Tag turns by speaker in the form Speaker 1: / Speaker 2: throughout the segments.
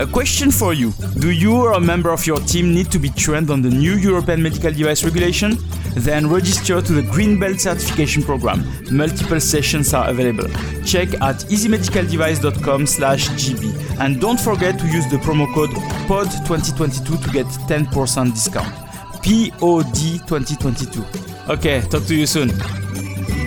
Speaker 1: A question for you Do you or a member of your team need to be trained on the new European medical device regulation? Then register to the Green Belt certification program. Multiple sessions are available. Check at easymedicaldevice.com/gb And don't forget to use the promo code POD2022 to get 10% discount. POD2022. Okay, talk to you soon.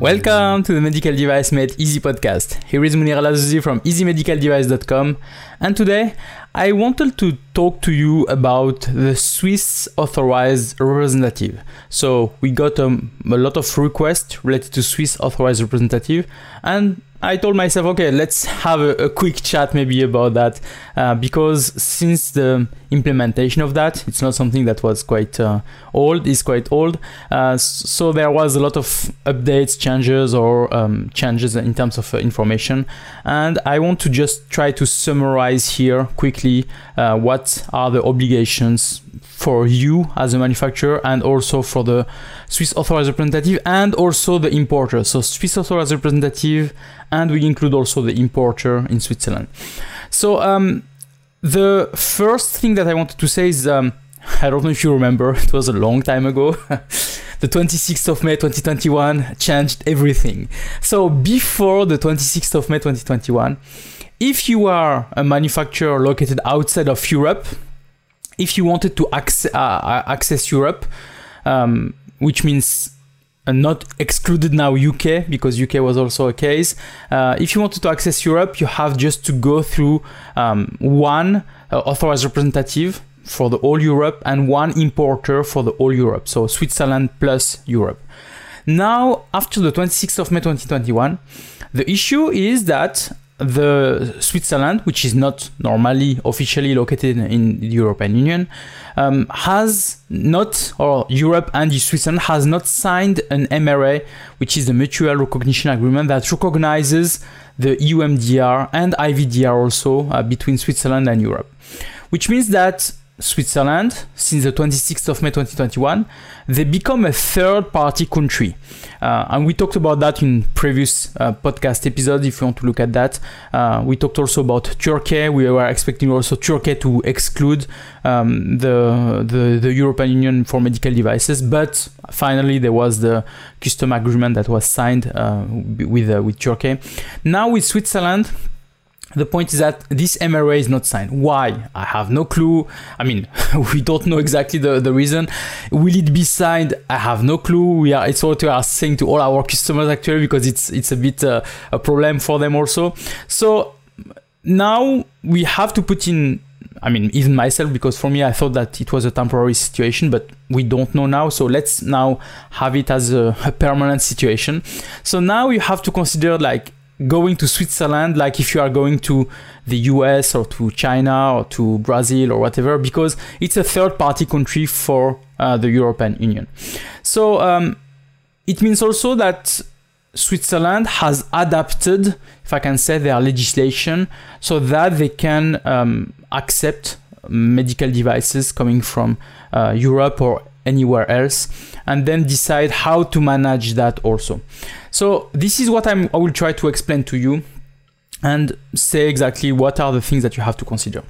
Speaker 1: Welcome to the Medical Device Made Easy podcast. Here is Monir El Azzouzi from easymedicaldevice.com and today I wanted to talk to you about the Swiss authorized representative. So we got um, a lot of requests related to Swiss authorized representative and I told myself, okay, let's have a, a quick chat maybe about that uh, because since the implementation of that, it's not something that was quite uh, old, is quite old. Uh, so there was a lot of updates, changes, or um, changes in terms of uh, information. And I want to just try to summarize here quickly uh, what are the obligations for you as a manufacturer and also for the Swiss authorized representative and also the importer. So Swiss authorized representative and we include also the importer in Switzerland. So um, the first thing that I wanted to say is um, I don't know if you remember, it was a long time ago. the 26th of May 2021 changed everything. So before the 26th of May 2021, if you are a manufacturer located outside of Europe, if you wanted to access, uh, access Europe, um, which means uh, not excluded now UK because UK was also a case. Uh, if you wanted to access Europe, you have just to go through um, one uh, authorized representative for the whole Europe and one importer for the whole Europe. So Switzerland plus Europe. Now, after the 26th of May 2021, the issue is that the Switzerland, which is not normally officially located in the European Union, um, has not, or Europe and Switzerland has not signed an MRA, which is a mutual recognition agreement that recognizes the EUMDR and IVDR also uh, between Switzerland and Europe. Which means that Switzerland, since the 26th of May 2021, they become a third party country. Uh, and we talked about that in previous uh, podcast episodes if you want to look at that. Uh, we talked also about Turkey. We were expecting also Turkey to exclude um, the, the, the European Union for medical devices, but finally there was the custom agreement that was signed uh, with, uh, with Turkey. Now with Switzerland, the point is that this MRA is not signed. Why? I have no clue. I mean, we don't know exactly the, the reason. Will it be signed? I have no clue. We are it's what we are saying to all our customers actually because it's it's a bit uh, a problem for them also. So now we have to put in I mean, even myself, because for me, I thought that it was a temporary situation, but we don't know now. So let's now have it as a, a permanent situation. So now you have to consider like going to Switzerland like if you are going to the US or to China or to Brazil or whatever, because it's a third party country for uh, the European Union. So um, it means also that Switzerland has adapted, if I can say, their legislation so that they can um, accept medical devices coming from uh, Europe or anywhere else and then decide how to manage that also. So this is what I'm, I will try to explain to you and say exactly what are the things that you have to consider.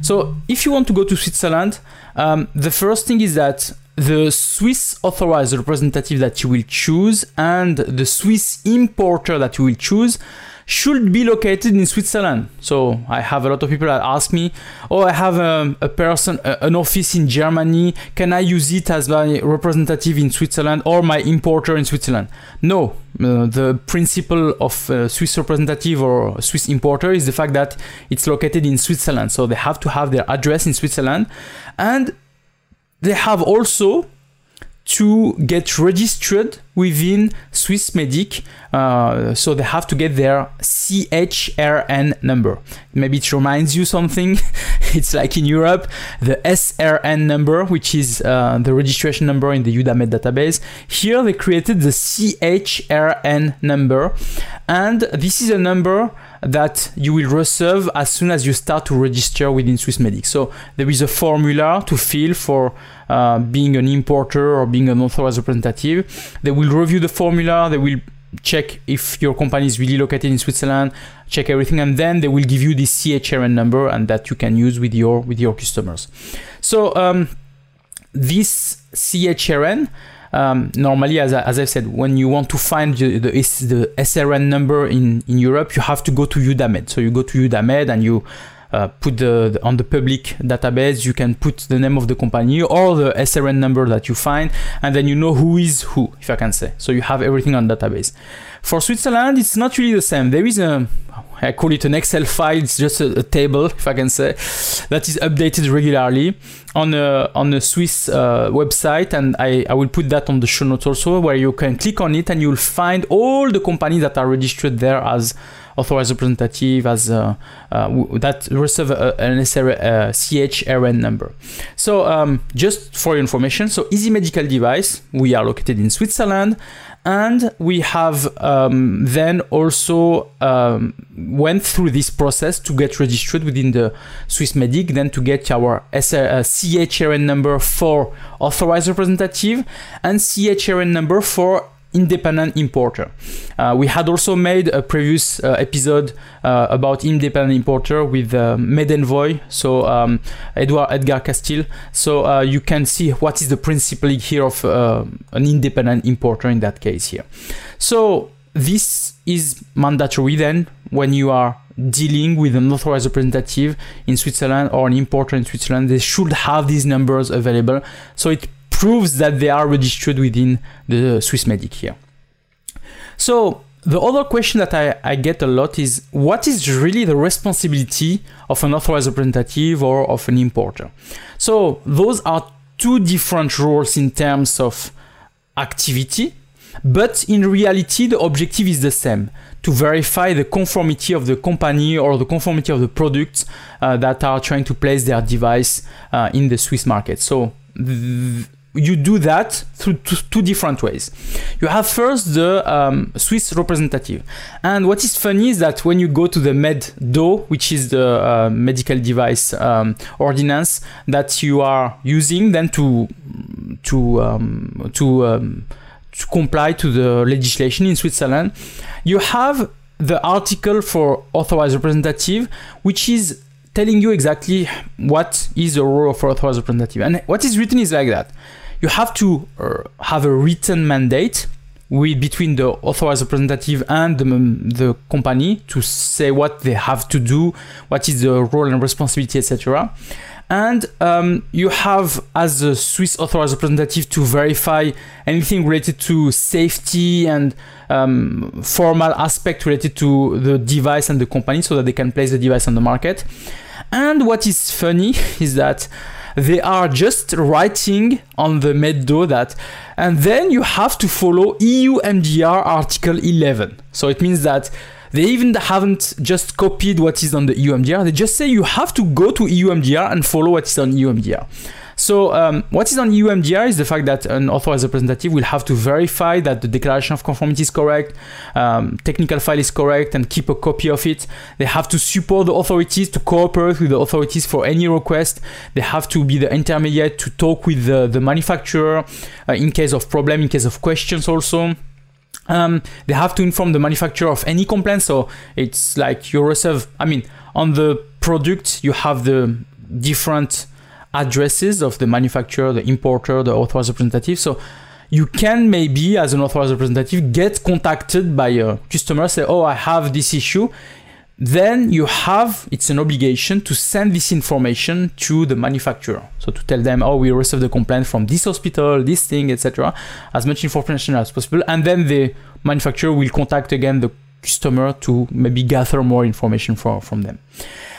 Speaker 1: So if you want to go to Switzerland, um, the first thing is that the Swiss authorized representative that you will choose and the Swiss importer that you will choose should be located in Switzerland. So I have a lot of people that ask me, "Oh, I have a, a person, a, an office in Germany. Can I use it as my representative in Switzerland or my importer in Switzerland?" No. Uh, the principle of uh, Swiss representative or Swiss importer is the fact that it's located in Switzerland. So they have to have their address in Switzerland, and they have also to get registered within Swissmedic. Uh, so they have to get their CHRN number. Maybe it reminds you something. it's like in Europe, the SRN number, which is uh, the registration number in the EUDAMED database. Here they created the CHRN number, and this is a number that you will receive as soon as you start to register within Swissmedic. So there is a formula to fill for uh, being an importer or being an authorized representative. They will review the formula, they will check if your company is really located in Switzerland, check everything, and then they will give you the CHRN number and that you can use with your with your customers. So um, this CHRN. Um, normally, as, I, as I've said, when you want to find the, the, the SRN number in, in Europe, you have to go to EUDAMED. So you go to EUDAMED and you uh, put the, the, on the public database you can put the name of the company or the SRN number that you find and then you know who is who if I can say. So you have everything on database. For Switzerland it's not really the same. There is a I call it an Excel file. It's just a, a, table, if I can say, that is updated regularly on a on a Swiss uh, website, and I, I will put that on the show notes also, where you can click on it and you'll find all the companies that are registered there as authorized representative as uh, uh, that receive an SR, uh, CHRN number. So um, just for your information, so Easy Medical Device, we are located in Switzerland, and we have um, then also um, went through this process to get registered within the Swissmedic, then to get our uh, CHRN number for authorized representative and CHRN number for independent importer. Uh, we had also made a previous uh, episode uh, about independent importer with uh, MedEnvoy, so um, Edward Edgar Castile. So uh, you can see what is the principle here of uh, an independent importer in that case here. So this is mandatory then when you are dealing with an authorized representative in Switzerland or an importer in Switzerland, they should have these numbers available. So it proves that they are registered within the Swissmedic here. So the other question that I, I, get a lot is what is really the responsibility of an authorized representative or of an importer? So those are two different roles in terms of activity, but in reality, the objective is the same to verify the conformity of the company or the conformity of the products uh, that are trying to place their device uh, in the Swiss market. So th- you do that through two, different ways. You have first the um, Swiss representative. And what is funny is that when you go to the MedDo, which is the uh, medical device um, ordinance that you are using then to to um, to um, to comply to the legislation in Switzerland, you have the article for authorized representative, which is telling you exactly what is the role of authorized representative. And what is written is like that you have to uh, have a written mandate with between the authorized representative and the, the company to say what they have to do, what is the role and responsibility, etc. And um, you have, as a Swiss authorized representative, to verify anything related to safety and um, formal aspect related to the device and the company so that they can place the device on the market. And what is funny is that they are just writing on the MedDo that, and then you have to follow EU MDR Article 11. So it means that they even haven't just copied what is on the EU MDR. They just say you have to go to EU MDR and follow what is on EU MDR. So um, what is on EU MDR is the fact that an authorized representative will have to verify that the declaration of conformity is correct, um, technical file is correct, and keep a copy of it. They have to support the authorities to cooperate with the authorities for any request. They have to be the intermediate to talk with the, the manufacturer uh, in case of problem, in case of questions also. Um, they have to inform the manufacturer of any complaint. So it's like you reserve. I mean, on the product, you have the different addresses of the manufacturer, the importer, the authorized representative. So you can maybe, as an authorized representative, get contacted by a customer, say, "Oh, I have this issue." Then you have it's an obligation to send this information to the manufacturer. So to tell them, "Oh, we received the complaint from this hospital, this thing, etc." As much information as possible, and then the manufacturer will contact again the customer to maybe gather more information for, from them.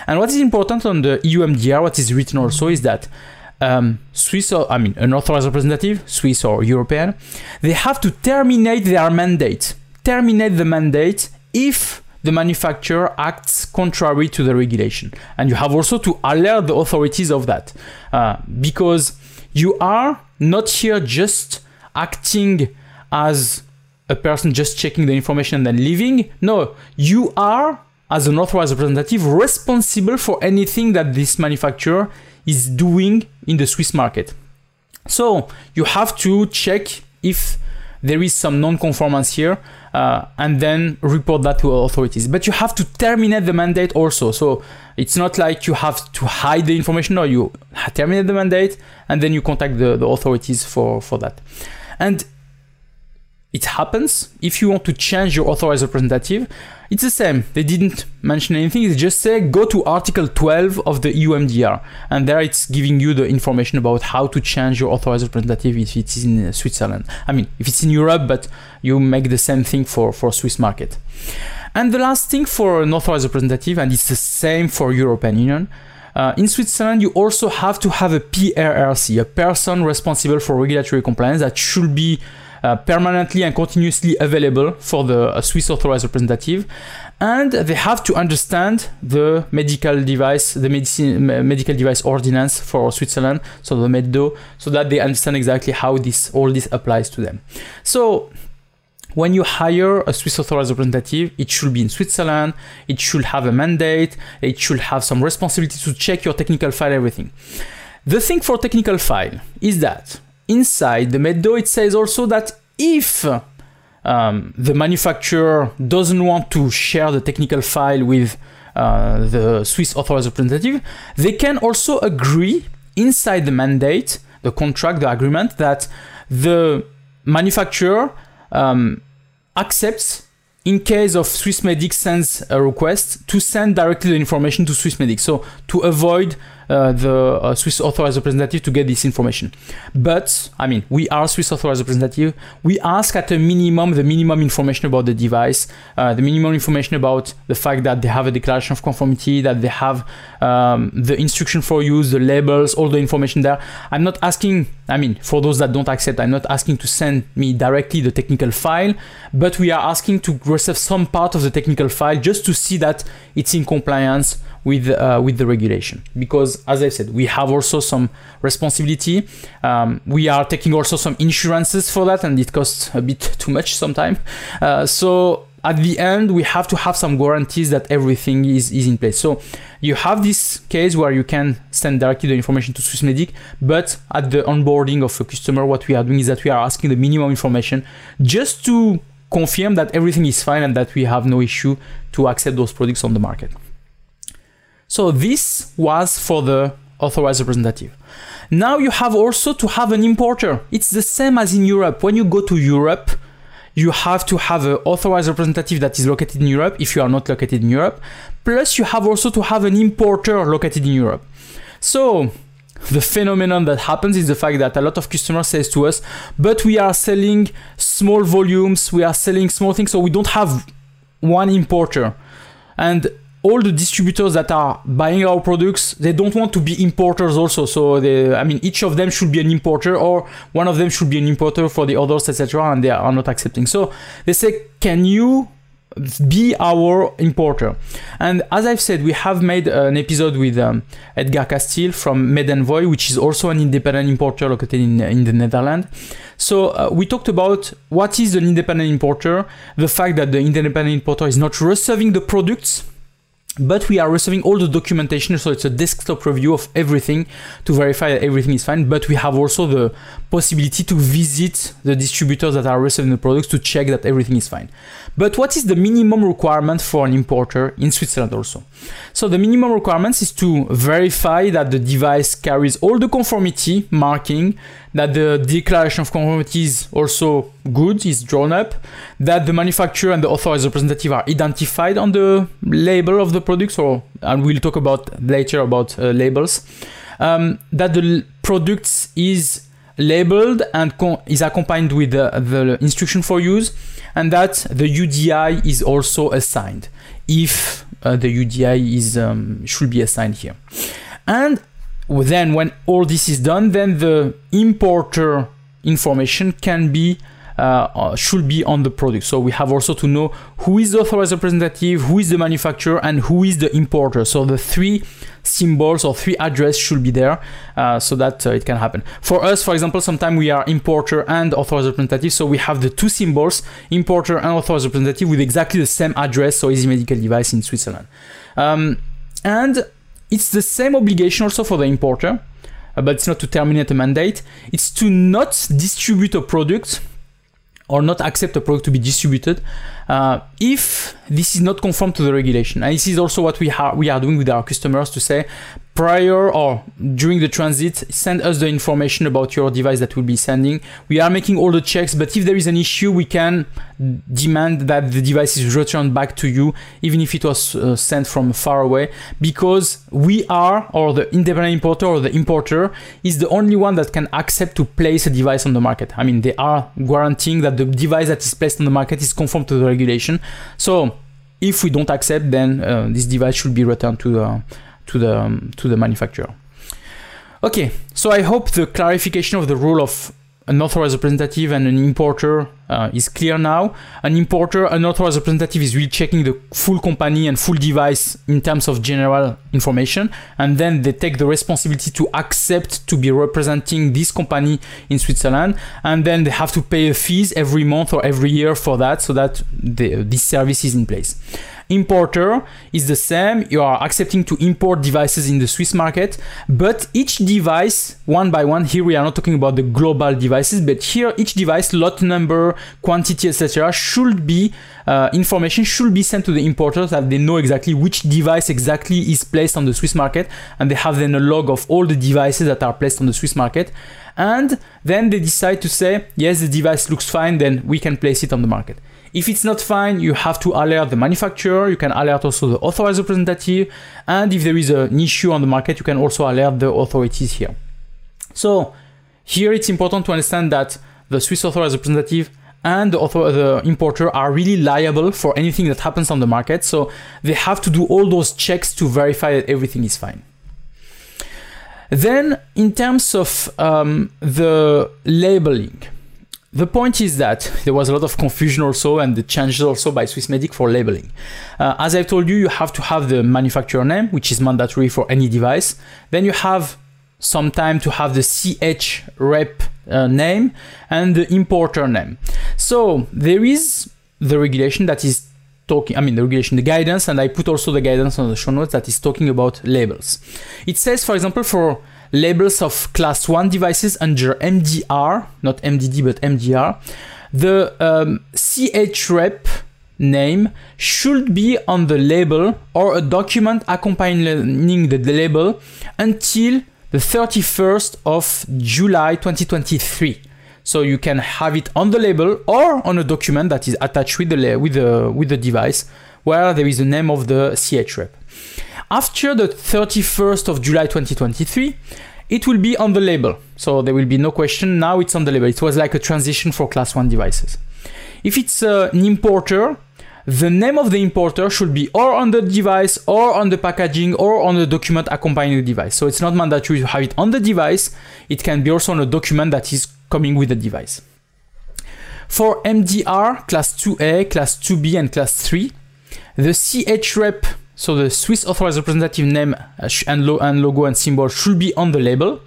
Speaker 1: And what is important on the EU MDR, what is written also, is that um, Swiss or I mean an authorized representative, Swiss or European, they have to terminate their mandate. Terminate the mandate if the manufacturer acts contrary to the regulation. And you have also to alert the authorities of that. Uh, because you are not here just acting as a person just checking the information and then leaving. No, you are, as an authorized representative, responsible for anything that this manufacturer is doing in the Swiss market. So you have to check if there is some non-conformance here uh, and then report that to authorities. But you have to terminate the mandate also. So it's not like you have to hide the information or you terminate the mandate and then you contact the, the authorities for, for that. And it happens. If you want to change your authorized representative it's the same. They didn't mention anything. They just say go to article 12 of the EUMDR and there it's giving you the information about how to change your authorized representative if it's in Switzerland. I mean if it's in Europe but you make the same thing for for Swiss market. And the last thing for an authorized representative and it's the same for European Union uh, in Switzerland, you also have to have a PRRC, a person responsible for regulatory compliance that should be uh, permanently and continuously available for the uh, Swiss authorized representative. And they have to understand the medical device, the medicine, medical device ordinance for Switzerland, so the MEDDO, so that they understand exactly how this all this applies to them. So when you hire a Swiss authorized representative, it should be in Switzerland, it should have a mandate, it should have some responsibility to check your technical file, everything. The thing for technical file is that inside the MEDDO, it says also that if um, the manufacturer doesn't want to share the technical file with uh, the Swiss authorized representative, they can also agree inside the mandate, the contract, the agreement, that the manufacturer um, accepts in case of Swissmedic sends a request to send directly the information to Swissmedic. So to avoid the uh, Swiss authorized representative to get this information. But I mean, we are Swiss authorized representative. We ask at a minimum the minimum information about the device, uh, the minimum information about the fact that they have a declaration of conformity, that they have um, the instruction for use, the labels, all the information there. I'm not asking. I mean, for those that don't accept, I'm not asking to send me directly the technical file, but we are asking to receive some part of the technical file just to see that it's in compliance with uh, with the regulation. Because as i said we have also some responsibility. Um, we are taking also some insurances for that and it costs a bit too much sometimes. Uh, so at the end we have to have some guarantees that everything is, is in place. So you have this case where you can send directly the information to swissmedic but at the onboarding of a customer what we are doing is that we are asking the minimum information just to confirm that everything is fine and that we have no issue to accept those products on the market so this was for the authorized representative. Now you have also to have an importer. It's the same as in Europe. When you go to Europe, you have to have an authorized representative that is located in Europe if you are not located in Europe. Plus, you have also to have an importer located in Europe. So, the phenomenon that happens is the fact that a lot of customers says to us, but we are selling small volumes, we are selling small things, so we don't have one importer. And all the distributors that are buying our products they don't want to be importers also. So they i mean each of them should be an importer or one of them should be an importer for the others etc and they are not accepting. So they say can you be our importer? And as i've said we have made an episode with um, edgar castile from medenvoy which is also an independent importer located in, in the netherlands. So uh, we talked about what is an independent importer the fact that the independent importer is not reserving the products but we are receiving all the documentation so it's a desktop review of everything to verify that everything is fine. But we have also the possibility to visit the distributors that are receiving the products to check that everything is fine but what is the minimum requirement for an importer in switzerland also? So the minimum requirements is to verify that the device carries all the conformity marking that the declaration of conformity is also good, is drawn up, that the manufacturer and the authorized representative are identified on the label of the product, so and we'll talk about later about uh, labels, um, that the product is labeled and is accompanied with the, the instruction for use, and that the UDI is also assigned if uh, the UDI is um, should be assigned here. And then when all this is done, then the importer information can be uh, uh, should be on the product. So we have also to know who is the authorized representative, who is the manufacturer, and who is the importer. So the three symbols or three address should be there uh, so that uh, it can happen. For us, for example, sometimes we are importer and authorized representative. So we have the two symbols, importer and authorized representative with exactly the same address. So easy medical device in Switzerland. Um, and it's the same obligation also for the importer, uh, but it's not to terminate a mandate. It's to not distribute a product or not accept a product to be distributed uh, if this is not conform to the regulation. And this is also what we, ha- we are doing with our customers to say prior or during the transit, send us the information about your device that we'll be sending. We are making all the checks, but if there is an issue, we can demand that the device is returned back to you, even if it was uh, sent from far away, because we are, or the independent importer or the importer, is the only one that can accept to place a device on the market. I mean, they are guaranteeing that the device that is placed on the market is conform to the regulation. So if we don't accept, then uh, this device should be returned to the to the um, to the manufacturer. Okay, so I hope the clarification of the rule of an authorized representative and an importer uh, is clear now. An importer, an authorized representative is really checking the full company and full device in terms of general information, and then they take the responsibility to accept to be representing this company in Switzerland, and then they have to pay a fees every month or every year for that, so that the, this service is in place. Importer is the same. You are accepting to import devices in the Swiss market, but each device, one by one, here we are not talking about the global devices, but here each device, lot number, quantity, etc., should be uh, information should be sent to the importers that they know exactly which device exactly is placed on the Swiss market, and they have then a log of all the devices that are placed on the Swiss market. And then they decide to say, yes, the device looks fine, then we can place it on the market. If it's not fine, you have to alert the manufacturer, you can alert also the authorized representative, and if there is an issue on the market, you can also alert the authorities here. So here it's important to understand that the Swiss authorized representative and the, author, the importer are really liable for anything that happens on the market. So they have to do all those checks to verify that everything is fine. Then, in terms of um, the labeling, the point is that there was a lot of confusion also and the changes also by Swissmedic for labeling. Uh, as I told you, you have to have the manufacturer name, which is mandatory for any device. Then you have some time to have the CH rep uh, name and the importer name. So there is the regulation that is talking, I mean, the regulation, the guidance, and I put also the guidance on the show notes that is talking about labels. It says, for example, for labels of class 1 devices under MDR, not MDD but MDR, the um, CHREP name should be on the label or a document accompanying the label until the 31st of July 2023. So you can have it on the label or on a document that is attached with the with the with the device where there is the name of the CHREP. After the 31st of July 2023, it will be on the label. So there will be no question. Now it's on the label. It was like a transition for class 1 devices. If it's uh, an importer, the name of the importer should be or on the device or on the packaging or on the document accompanying the device. So it's not mandatory to have it on the device. It can be also on a document that is coming with the device. For MDR, class 2A, class 2B, and class 3, the CHREP so the Swiss authorized representative name uh, and, lo- and logo and symbol should be on the label.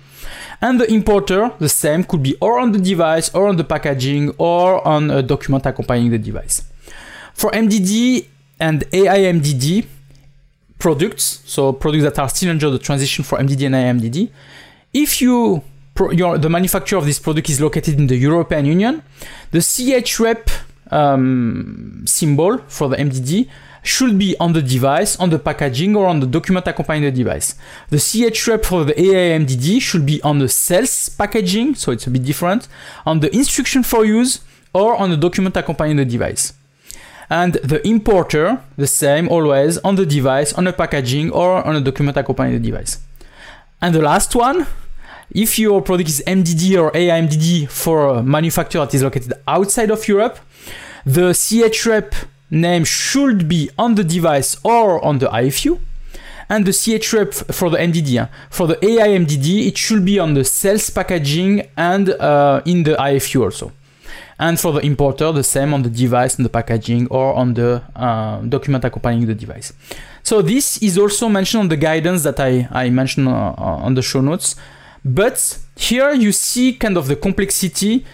Speaker 1: And the importer, the same, could be or on the device or on the packaging or on a document accompanying the device. For MDD and AIMDD products, so products that are still under the transition for MDD and AIMDD, if you your, the manufacturer of this product is located in the European Union, the CHREP um, symbol for the MDD should be on the device, on the packaging, or on the document accompanying the device. The CHREP for the AIMDD should be on the sales packaging, so it's a bit different, on the instruction for use, or on the document accompanying the device. And the importer, the same always, on the device, on the packaging, or on the document accompanying the device. And the last one, if your product is MDD or AIMDD for a manufacturer that is located outside of Europe, the CHREP name should be on the device or on the IFU. and the CH rep for the MDD. For the AI MDD, it should be on the sales packaging and uh, in the IFU also. And for the importer, the same on the device and the packaging or on the uh, document accompanying the device. So this is also mentioned on the guidance that I, I mentioned uh, on the show notes. But here you see kind of the complexity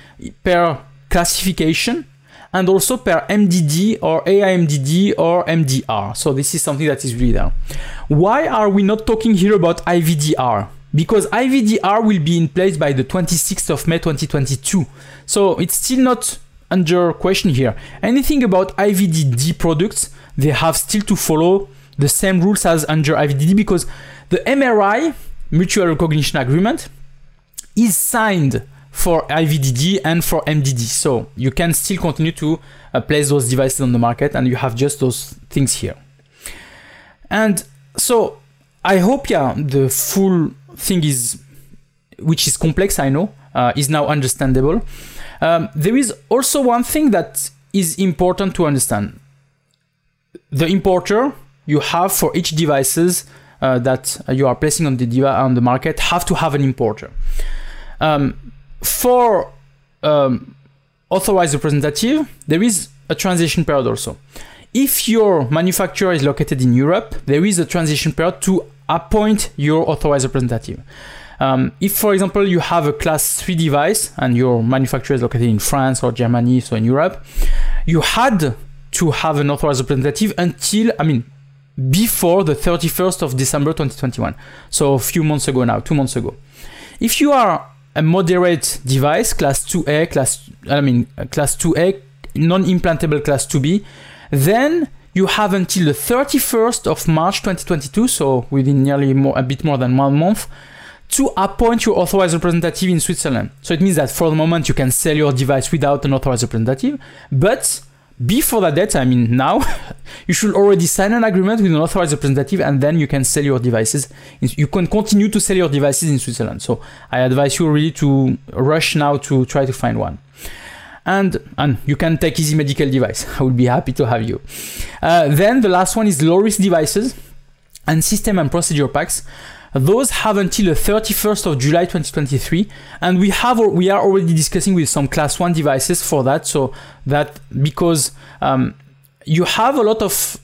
Speaker 1: per classification and also per MDD or AIMDD or MDR. So this is something that is really there. Why are we not talking here about IVDR? Because IVDR will be in place by the 26th of May 2022. So it's still not under question here. Anything about IVDD products, they have still to follow the same rules as under IVDD because the MRA, Mutual Recognition Agreement, is signed for IVDD and for MDD. So you can still continue to uh, place those devices on the market and you have just those things here. And so I hope, yeah, the full thing is, which is complex, I know, uh, is now understandable. Um, there is also one thing that is important to understand. The importer you have for each devices uh, that you are placing on the on the market have to have an importer. Um, for um, authorized representative, there is a transition period also. If your manufacturer is located in Europe, there is a transition period to appoint your authorized representative. Um, if, for example, you have a class 3 device and your manufacturer is located in France or Germany, so in Europe, you had to have an authorized representative until, I mean, before the 31st of December 2021. So a few months ago now, two months ago. If you are a moderate device, class 2A, class I mean class 2A, non-implantable class 2B, then you have until the 31st of March 2022, so within nearly more, a bit more than one month, to appoint your authorized representative in Switzerland. So it means that for the moment you can sell your device without an authorized representative, but before that date, I mean now, you should already sign an agreement with an authorized representative and then you can sell your devices. You can continue to sell your devices in Switzerland. So I advise you really to rush now to try to find one. And, and you can take Easy Medical Device. I would be happy to have you. Uh, then the last one is low risk devices and system and procedure packs. Those have until the 31st of July 2023, and we have we are already discussing with some class one devices for that. So that because um, you have a lot of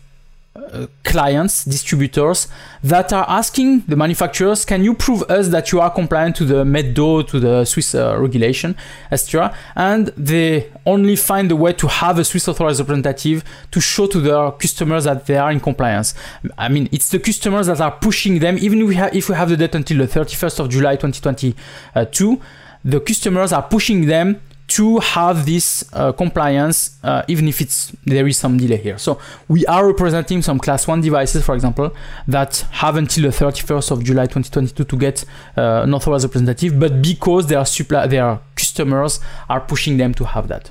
Speaker 1: uh, clients, distributors that are asking the manufacturers, can you prove us that you are compliant to the MEDDO, to the Swiss uh, regulation, etc. And they only find a way to have a Swiss authorized representative to show to their customers that they are in compliance. I mean, it's the customers that are pushing them, even if we have, if we have the date until the 31st of July 2022, the customers are pushing them to have this uh, compliance, uh, even if it's there is some delay here. So we are representing some class one devices, for example, that have until the 31st of July 2022 to get uh, an authorized representative, but because their supply, their customers are pushing them to have that.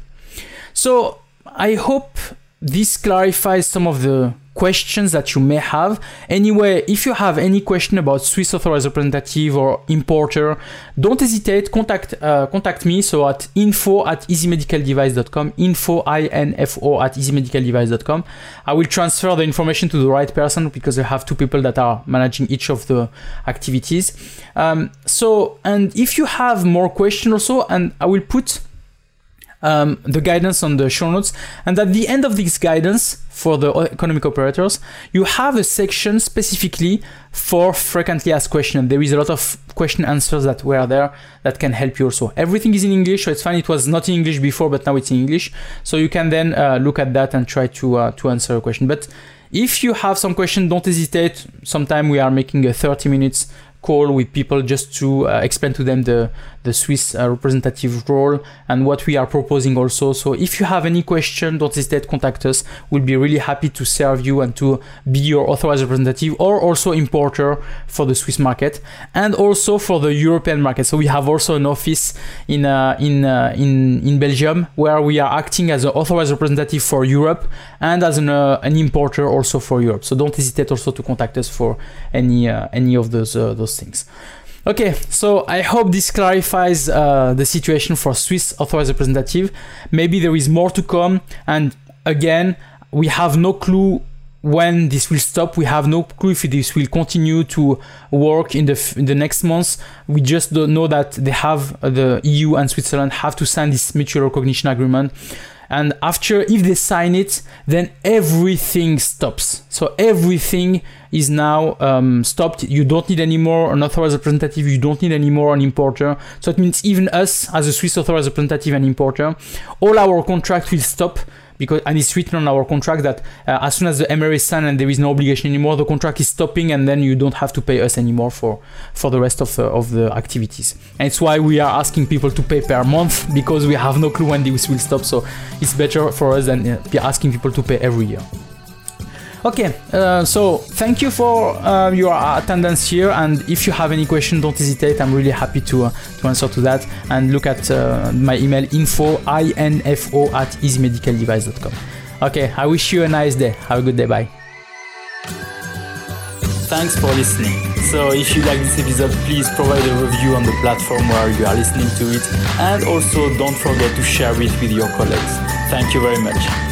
Speaker 1: So I hope this clarifies some of the questions that you may have. Anyway, if you have any question about Swiss authorized representative or importer, don't hesitate, contact uh, contact me. So at info at easymedicaldevice.com, info I-N-F-O at easymedicaldevice.com. I will transfer the information to the right person because I have two people that are managing each of the activities. Um, so, and if you have more questions also, and I will put um, the guidance on the show notes. And at the end of this guidance for the economic operators, you have a section specifically for frequently asked questions. There is a lot of question answers that were there that can help you also. Everything is in English, so it's fine. It was not in English before, but now it's in English. So you can then uh, look at that and try to uh, to answer a question. But if you have some question, don't hesitate. Sometime we are making a 30 minutes call with people just to uh, explain to them the the Swiss uh, representative role and what we are proposing also. So if you have any question, don't hesitate to contact us. We'll be really happy to serve you and to be your authorized representative or also importer for the Swiss market and also for the European market. So we have also an office in uh, in uh, in in Belgium where we are acting as an authorized representative for Europe and as an uh, an importer also for Europe. So don't hesitate also to contact us for any uh, any of those those things. Okay, so I hope this clarifies uh, the situation for Swiss authorized representative. Maybe there is more to come, and again, we have no clue when this will stop. We have no clue if this will continue to work in the in the next months. We just don't know that they have uh, the EU and Switzerland have to sign this mutual recognition agreement. And after, if they sign it, then everything stops. So everything is now um, stopped. You don't need anymore an authorized representative. You don't need anymore an importer. So it means even us, as a Swiss authorized representative and importer, all our contract will stop because and it's written on our contract that uh, as soon as the MRA is signed and there is no obligation anymore, the contract is stopping, and then you don't have to pay us anymore for for the rest of the of the activities. And it's why we are asking people to pay per month because we have no clue when this will stop. So it's better for us than uh, asking people to pay every year. Okay, uh, so thank you for uh, your attendance here, and if you have any question, don't hesitate. I'm really happy to uh, to answer to that. And look at uh, my email info info at easymedicaldevice.com. Okay, I wish you a nice day. Have a good day. Bye. Thanks for listening. So if you like this episode, please provide a review on the platform where you are listening to it, and also don't forget to share it with your colleagues. Thank you very much.